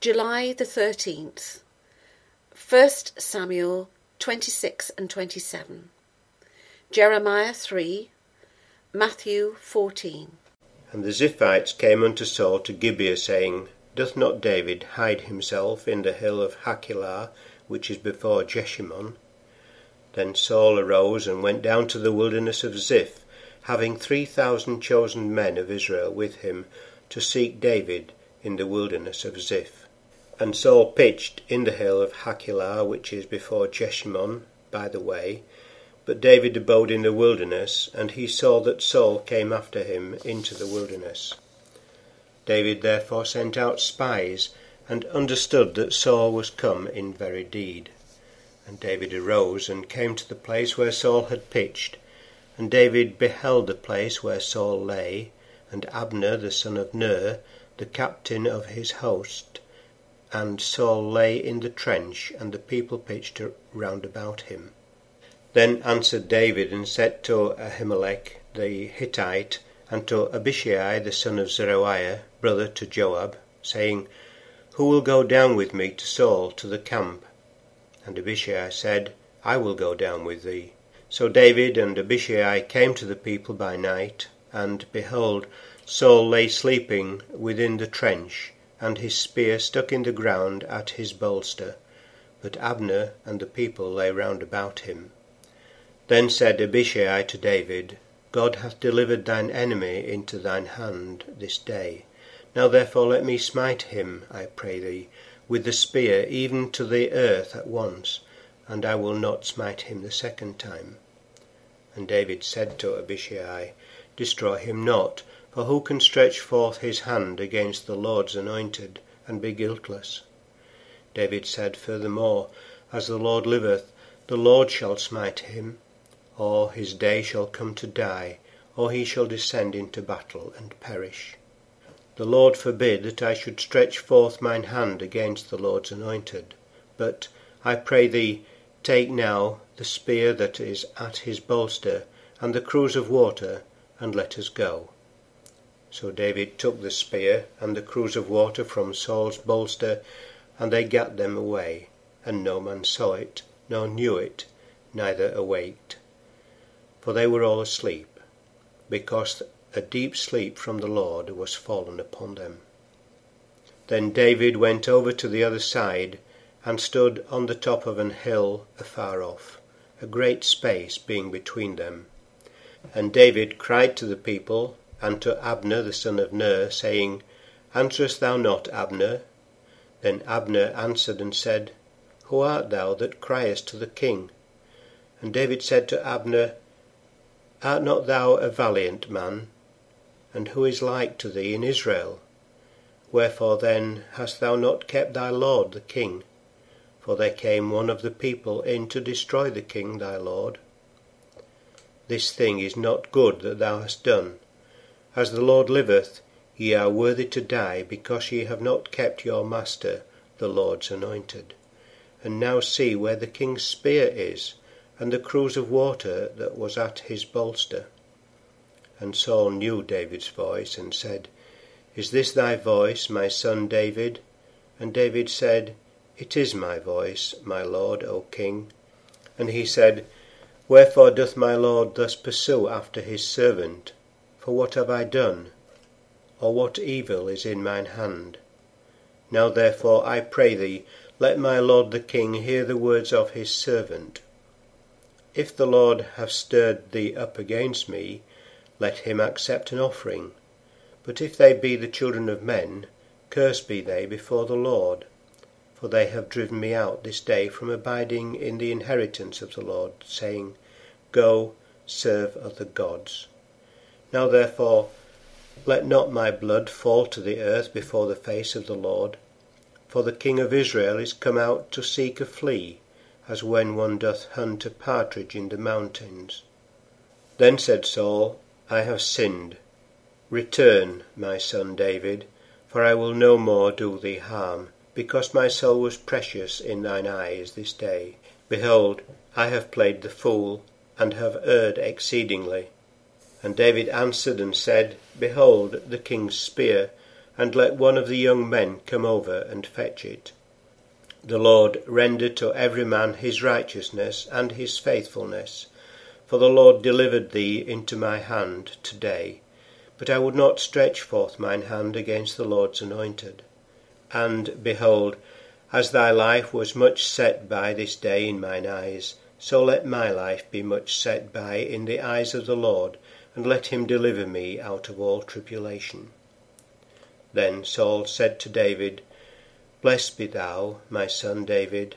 July the 13th. 1 Samuel 26 and 27. Jeremiah 3. Matthew 14. And the Ziphites came unto Saul to Gibeah, saying, Doth not David hide himself in the hill of Hachilah, which is before Jeshimon? Then Saul arose and went down to the wilderness of Ziph, having three thousand chosen men of Israel with him, to seek David in the wilderness of Ziph. And Saul pitched in the hill of Hachilah, which is before Jeshimon, by the way. But David abode in the wilderness, and he saw that Saul came after him into the wilderness. David therefore sent out spies, and understood that Saul was come in very deed. And David arose and came to the place where Saul had pitched. And David beheld the place where Saul lay, and Abner the son of Ner, the captain of his host, and Saul lay in the trench, and the people pitched round about him. Then answered David and said to Ahimelech the Hittite, and to Abishai the son of Zeruiah, brother to Joab, saying, Who will go down with me to Saul to the camp? And Abishai said, I will go down with thee. So David and Abishai came to the people by night, and behold, Saul lay sleeping within the trench, and his spear stuck in the ground at his bolster, but Abner and the people lay round about him. Then said Abishai to David, God hath delivered thine enemy into thine hand this day. Now therefore let me smite him, I pray thee, with the spear even to the earth at once, and I will not smite him the second time. And David said to Abishai, Destroy him not, for who can stretch forth his hand against the Lord's anointed, and be guiltless? David said furthermore, As the Lord liveth, the Lord shall smite him, or his day shall come to die, or he shall descend into battle and perish. The Lord forbid that I should stretch forth mine hand against the Lord's anointed. But I pray thee, take now the spear that is at his bolster, and the cruse of water, and let us go. So David took the spear and the cruse of water from Saul's bolster, and they gat them away, and no man saw it, nor knew it, neither awaked. For they were all asleep, because a deep sleep from the Lord was fallen upon them. Then David went over to the other side, and stood on the top of an hill afar off, a great space being between them. And David cried to the people, and to Abner the son of Ner, saying, Answerest thou not, Abner? Then Abner answered and said, Who art thou that criest to the king? And David said to Abner, Art not thou a valiant man? And who is like to thee in Israel? Wherefore then hast thou not kept thy lord the king? For there came one of the people in to destroy the king thy lord. This thing is not good that thou hast done. As the Lord liveth, ye are worthy to die, because ye have not kept your master, the Lord's anointed. And now see where the king's spear is, and the cruse of water that was at his bolster. And Saul knew David's voice, and said, Is this thy voice, my son David? And David said, It is my voice, my lord, O king. And he said, Wherefore doth my lord thus pursue after his servant? For what have I done? Or what evil is in mine hand? Now therefore I pray thee, let my lord the king hear the words of his servant. If the Lord have stirred thee up against me, let him accept an offering. But if they be the children of men, cursed be they before the Lord. For they have driven me out this day from abiding in the inheritance of the Lord, saying, Go, serve other gods. Now therefore let not my blood fall to the earth before the face of the Lord, for the king of Israel is come out to seek a flea, as when one doth hunt a partridge in the mountains. Then said Saul, I have sinned. Return, my son David, for I will no more do thee harm, because my soul was precious in thine eyes this day. Behold, I have played the fool, and have erred exceedingly. And David answered and said, Behold the king's spear, and let one of the young men come over and fetch it. The Lord render to every man his righteousness and his faithfulness, for the Lord delivered thee into my hand today. But I would not stretch forth mine hand against the Lord's anointed. And, behold, as thy life was much set by this day in mine eyes, so let my life be much set by in the eyes of the Lord, and let him deliver me out of all tribulation. Then Saul said to David, Blessed be thou, my son David,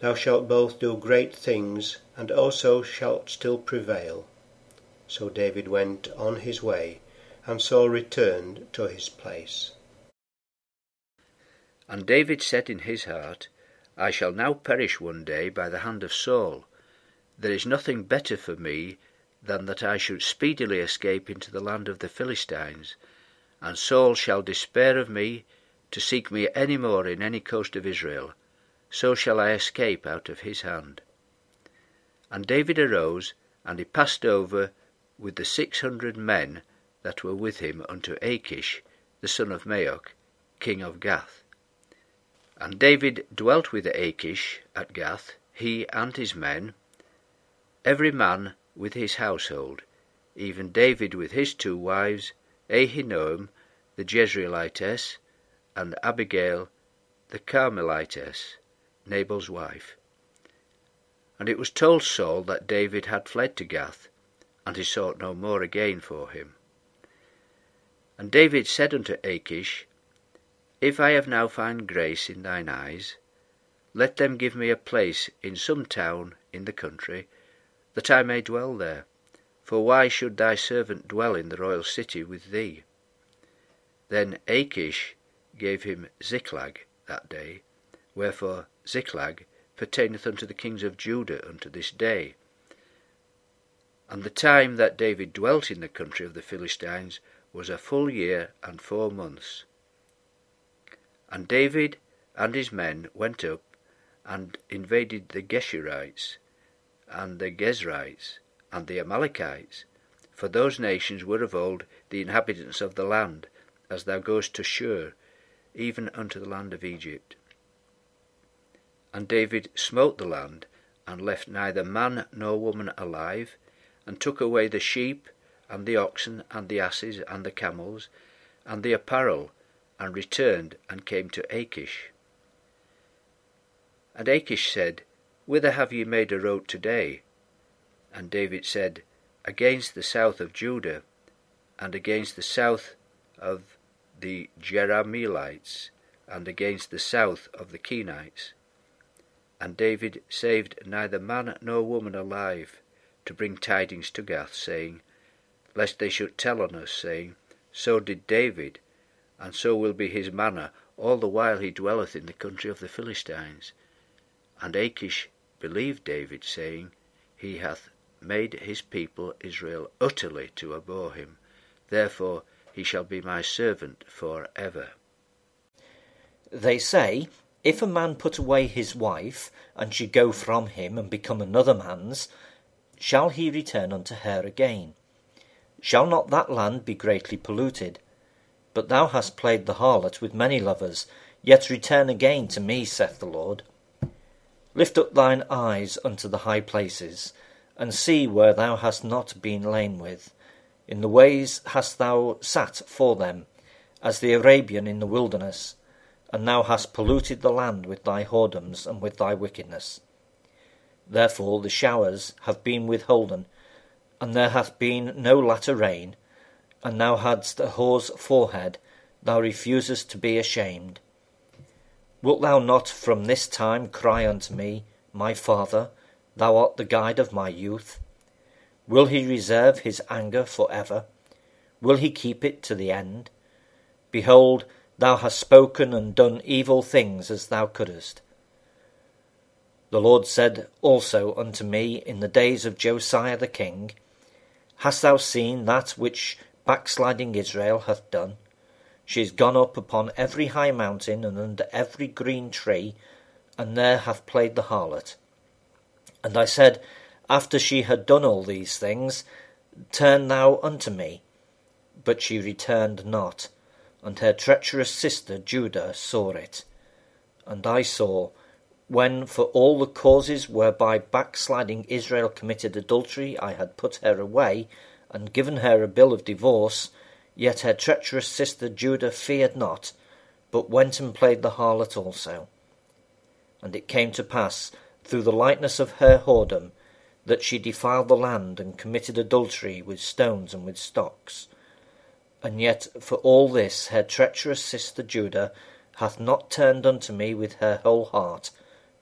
thou shalt both do great things, and also shalt still prevail. So David went on his way, and Saul returned to his place. And David said in his heart, I shall now perish one day by the hand of Saul. There is nothing better for me than that I should speedily escape into the land of the Philistines, and Saul shall despair of me to seek me any more in any coast of Israel, so shall I escape out of his hand. And David arose, and he passed over with the six hundred men that were with him unto Achish, the son of Maoch, king of Gath. And David dwelt with Achish at Gath, he and his men, every man with his household, even David with his two wives, Ahinoam the Jezreelitess, and Abigail the Carmelitess, Nabal's wife. And it was told Saul that David had fled to Gath, and he sought no more again for him. And David said unto Achish, If I have now found grace in thine eyes, let them give me a place in some town in the country, that I may dwell there. For why should thy servant dwell in the royal city with thee? Then Achish gave him Ziklag that day, wherefore Ziklag pertaineth unto the kings of Judah unto this day. And the time that David dwelt in the country of the Philistines was a full year and four months. And David and his men went up and invaded the Geshurites, and the Gezrites, and the Amalekites, for those nations were of old the inhabitants of the land, as thou goest to Shur, even unto the land of Egypt. And David smote the land, and left neither man nor woman alive, and took away the sheep, and the oxen, and the asses, and the camels, and the apparel, and returned and came to Achish. And Achish said, Whither have ye made a road today? And David said, Against the south of Judah, and against the south of the Jerahmeelites, and against the south of the Kenites. And David saved neither man nor woman alive, to bring tidings to Gath, saying, Lest they should tell on us, saying, So did David, and so will be his manner all the while he dwelleth in the country of the Philistines. And Achish believed David, saying, He hath made his people Israel utterly to abhor him. Therefore he shall be my servant for ever. They say, if a man put away his wife, and she go from him and become another man's, shall he return unto her again? Shall not that land be greatly polluted? But thou hast played the harlot with many lovers, yet return again to me, saith the Lord. Lift up thine eyes unto the high places, and see where thou hast not been lain with. In the ways hast thou sat for them, as the Arabian in the wilderness, and thou hast polluted the land with thy whoredoms and with thy wickedness. Therefore the showers have been withholden, and there hath been no latter rain, and thou hadst a whore's forehead, thou refusest to be ashamed. Wilt thou not from this time cry unto me, My Father, thou art the guide of my youth? Will he reserve his anger for ever? Will he keep it to the end? Behold, thou hast spoken and done evil things as thou couldest. The Lord said also unto me in the days of Josiah the king, Hast thou seen that which backsliding Israel hath done? She is gone up upon every high mountain and under every green tree, and there hath played the harlot. And I said, after she had done all these things, Turn thou unto me. But she returned not, and her treacherous sister Judah saw it. And I saw, when for all the causes whereby backsliding Israel committed adultery I had put her away, and given her a bill of divorce, yet her treacherous sister Judah feared not, but went and played the harlot also. And it came to pass, through the lightness of her whoredom, that she defiled the land and committed adultery with stones and with stocks. And yet for all this her treacherous sister Judah hath not turned unto me with her whole heart,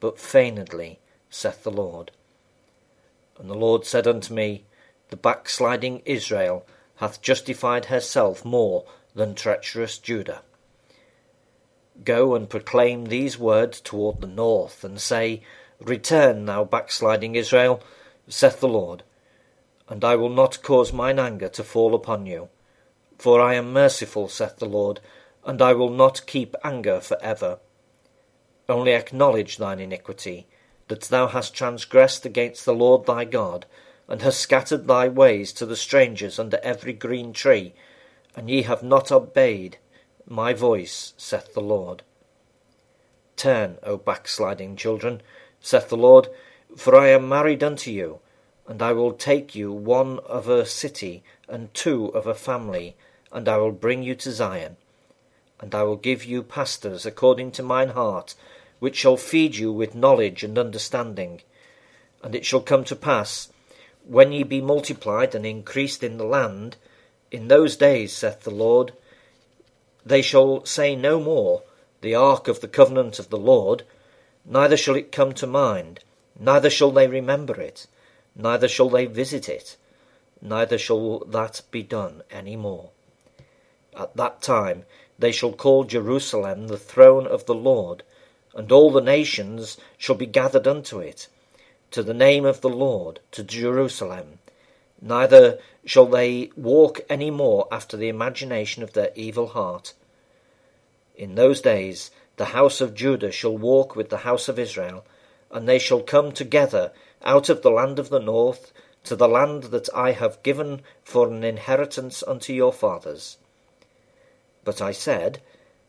but feignedly, saith the Lord. And the Lord said unto me, The backsliding Israel hath justified herself more than treacherous Judah. Go and proclaim these words toward the north, and say, Return, thou backsliding Israel, saith the Lord, and I will not cause mine anger to fall upon you. For I am merciful, saith the Lord, and I will not keep anger for ever. Only acknowledge thine iniquity, that thou hast transgressed against the Lord thy God, and hast scattered thy ways to the strangers under every green tree, and ye have not obeyed my voice, saith the Lord. Turn, O backsliding children, saith the Lord, for I am married unto you, and I will take you one of a city, and two of a family, and I will bring you to Zion. And I will give you pastors according to mine heart, which shall feed you with knowledge and understanding. And it shall come to pass, when ye be multiplied and increased in the land, in those days, saith the Lord, they shall say no more, The ark of the covenant of the Lord, neither shall it come to mind, neither shall they remember it, neither shall they visit it, neither shall that be done any more. At that time they shall call Jerusalem the throne of the Lord, and all the nations shall be gathered unto it, to the name of the Lord, to Jerusalem. Neither shall they walk any more after the imagination of their evil heart. In those days the house of Judah shall walk with the house of Israel, and they shall come together out of the land of the north to the land that I have given for an inheritance unto your fathers. But I said,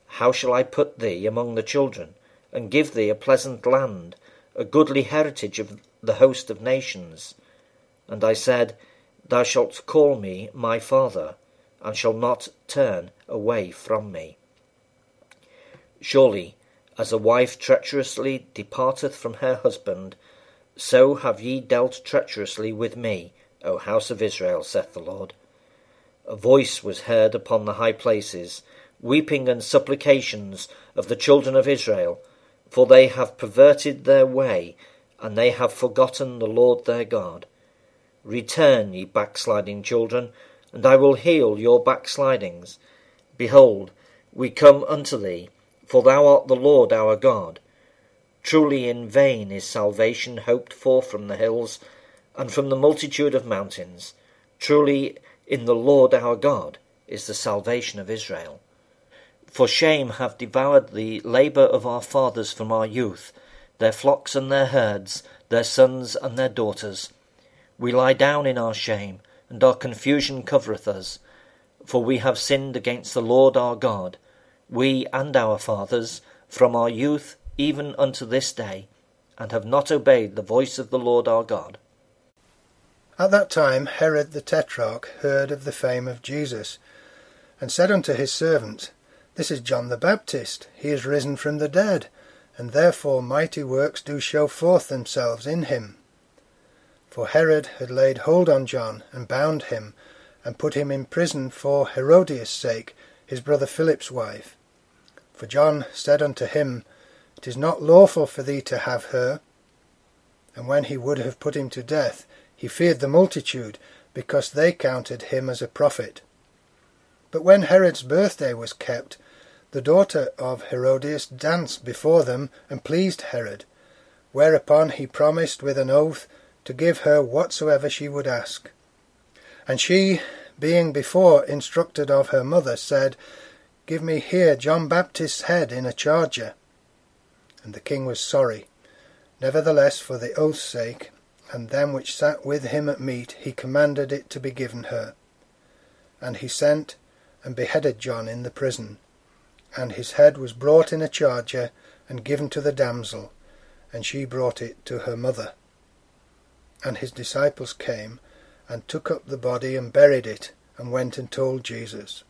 How shall I put thee among the children, and give thee a pleasant land, a goodly heritage of the host of nations? And I said, Thou shalt call me my father, and shall not turn away from me. Surely, as a wife treacherously departeth from her husband, so have ye dealt treacherously with me, O house of Israel, saith the Lord. A voice was heard upon the high places, weeping and supplications of the children of Israel, for they have perverted their way, and they have forgotten the Lord their God. Return, ye backsliding children, and I will heal your backslidings. Behold, we come unto thee, for thou art the Lord our God. Truly in vain is salvation hoped for from the hills, and from the multitude of mountains. Truly in the Lord our God is the salvation of Israel. For shame have devoured the labour of our fathers from our youth, their flocks and their herds, their sons and their daughters. We lie down in our shame, and our confusion covereth us. For we have sinned against the Lord our God, we and our fathers, from our youth even unto this day, and have not obeyed the voice of the Lord our God. At that time Herod the Tetrarch heard of the fame of Jesus, and said unto his servants, This is John the Baptist, he is risen from the dead, and therefore mighty works do show forth themselves in him. For Herod had laid hold on John, and bound him, and put him in prison for Herodias' sake, his brother Philip's wife. For John said unto him, It is not lawful for thee to have her. And when he would have put him to death, he feared the multitude, because they counted him as a prophet. But when Herod's birthday was kept, the daughter of Herodias danced before them, and pleased Herod. Whereupon he promised with an oath to give her whatsoever she would ask. And she, being before instructed of her mother, said, Give me here John Baptist's head in a charger. And the king was sorry. Nevertheless, for the oath's sake, and them which sat with him at meat, he commanded it to be given her. And he sent, and beheaded John in the prison. And his head was brought in a charger and given to the damsel, and she brought it to her mother. And his disciples came and took up the body and buried it, and went and told Jesus.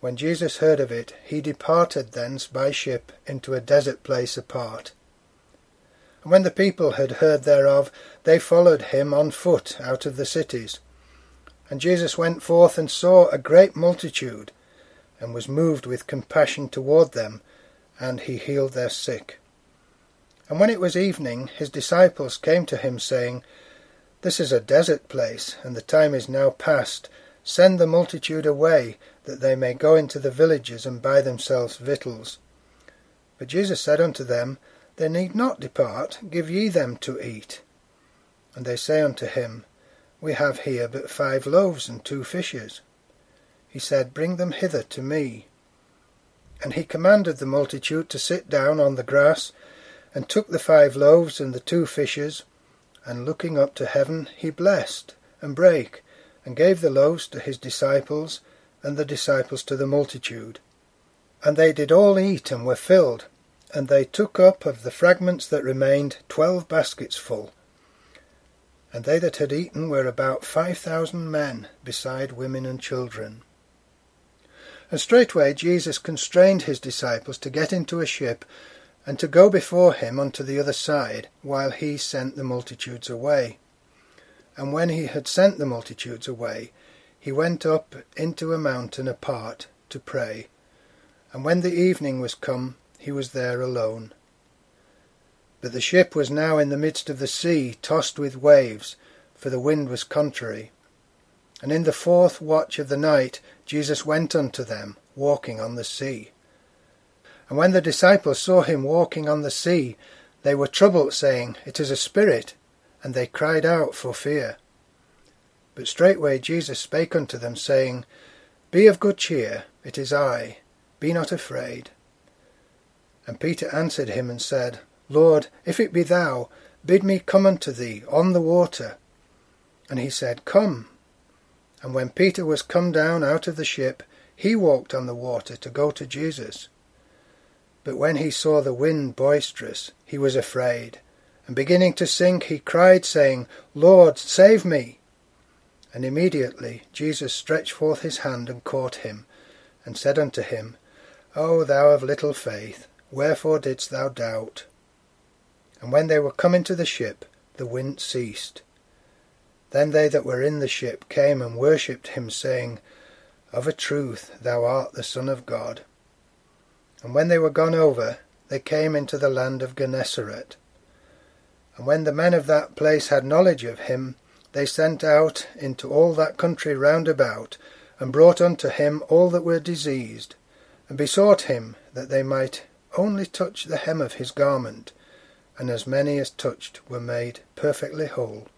When Jesus heard of it, he departed thence by ship into a desert place apart. And when the people had heard thereof, they followed him on foot out of the cities. And Jesus went forth and saw a great multitude, and was moved with compassion toward them, and he healed their sick. And when it was evening, his disciples came to him, saying, This is a desert place, and the time is now past. Send the multitude away, that they may go into the villages and buy themselves victuals. But Jesus said unto them, They need not depart, give ye them to eat. And they say unto him, We have here but five loaves and two fishes. He said, Bring them hither to me. And he commanded the multitude to sit down on the grass, and took the five loaves and the two fishes, and looking up to heaven, he blessed, and brake, and gave the loaves to his disciples, and the disciples to the multitude. And they did all eat and were filled, and they took up of the fragments that remained twelve baskets full. And they that had eaten were about five thousand men, beside women and children. And straightway Jesus constrained his disciples to get into a ship, and to go before him unto the other side, while he sent the multitudes away. And when he had sent the multitudes away, he went up into a mountain apart to pray. And when the evening was come, he was there alone. But the ship was now in the midst of the sea, tossed with waves, for the wind was contrary. And in the fourth watch of the night Jesus went unto them, walking on the sea. And when the disciples saw him walking on the sea, they were troubled, saying, It is a spirit, and they cried out for fear. But straightway Jesus spake unto them, saying, Be of good cheer, it is I, be not afraid. And Peter answered him and said, Lord, if it be thou, bid me come unto thee on the water. And he said, Come. And when Peter was come down out of the ship, he walked on the water to go to Jesus. But when he saw the wind boisterous, he was afraid, and beginning to sink, he cried, saying, Lord, save me. And immediately Jesus stretched forth his hand and caught him, and said unto him, O thou of little faith, wherefore didst thou doubt? And when they were come into the ship, the wind ceased. Then they that were in the ship came and worshipped him, saying, Of a truth thou art the Son of God. And when they were gone over, they came into the land of Gennesaret. And when the men of that place had knowledge of him, they sent out into all that country round about, and brought unto him all that were diseased, and besought him that they might only touch the hem of his garment, and as many as touched were made perfectly whole.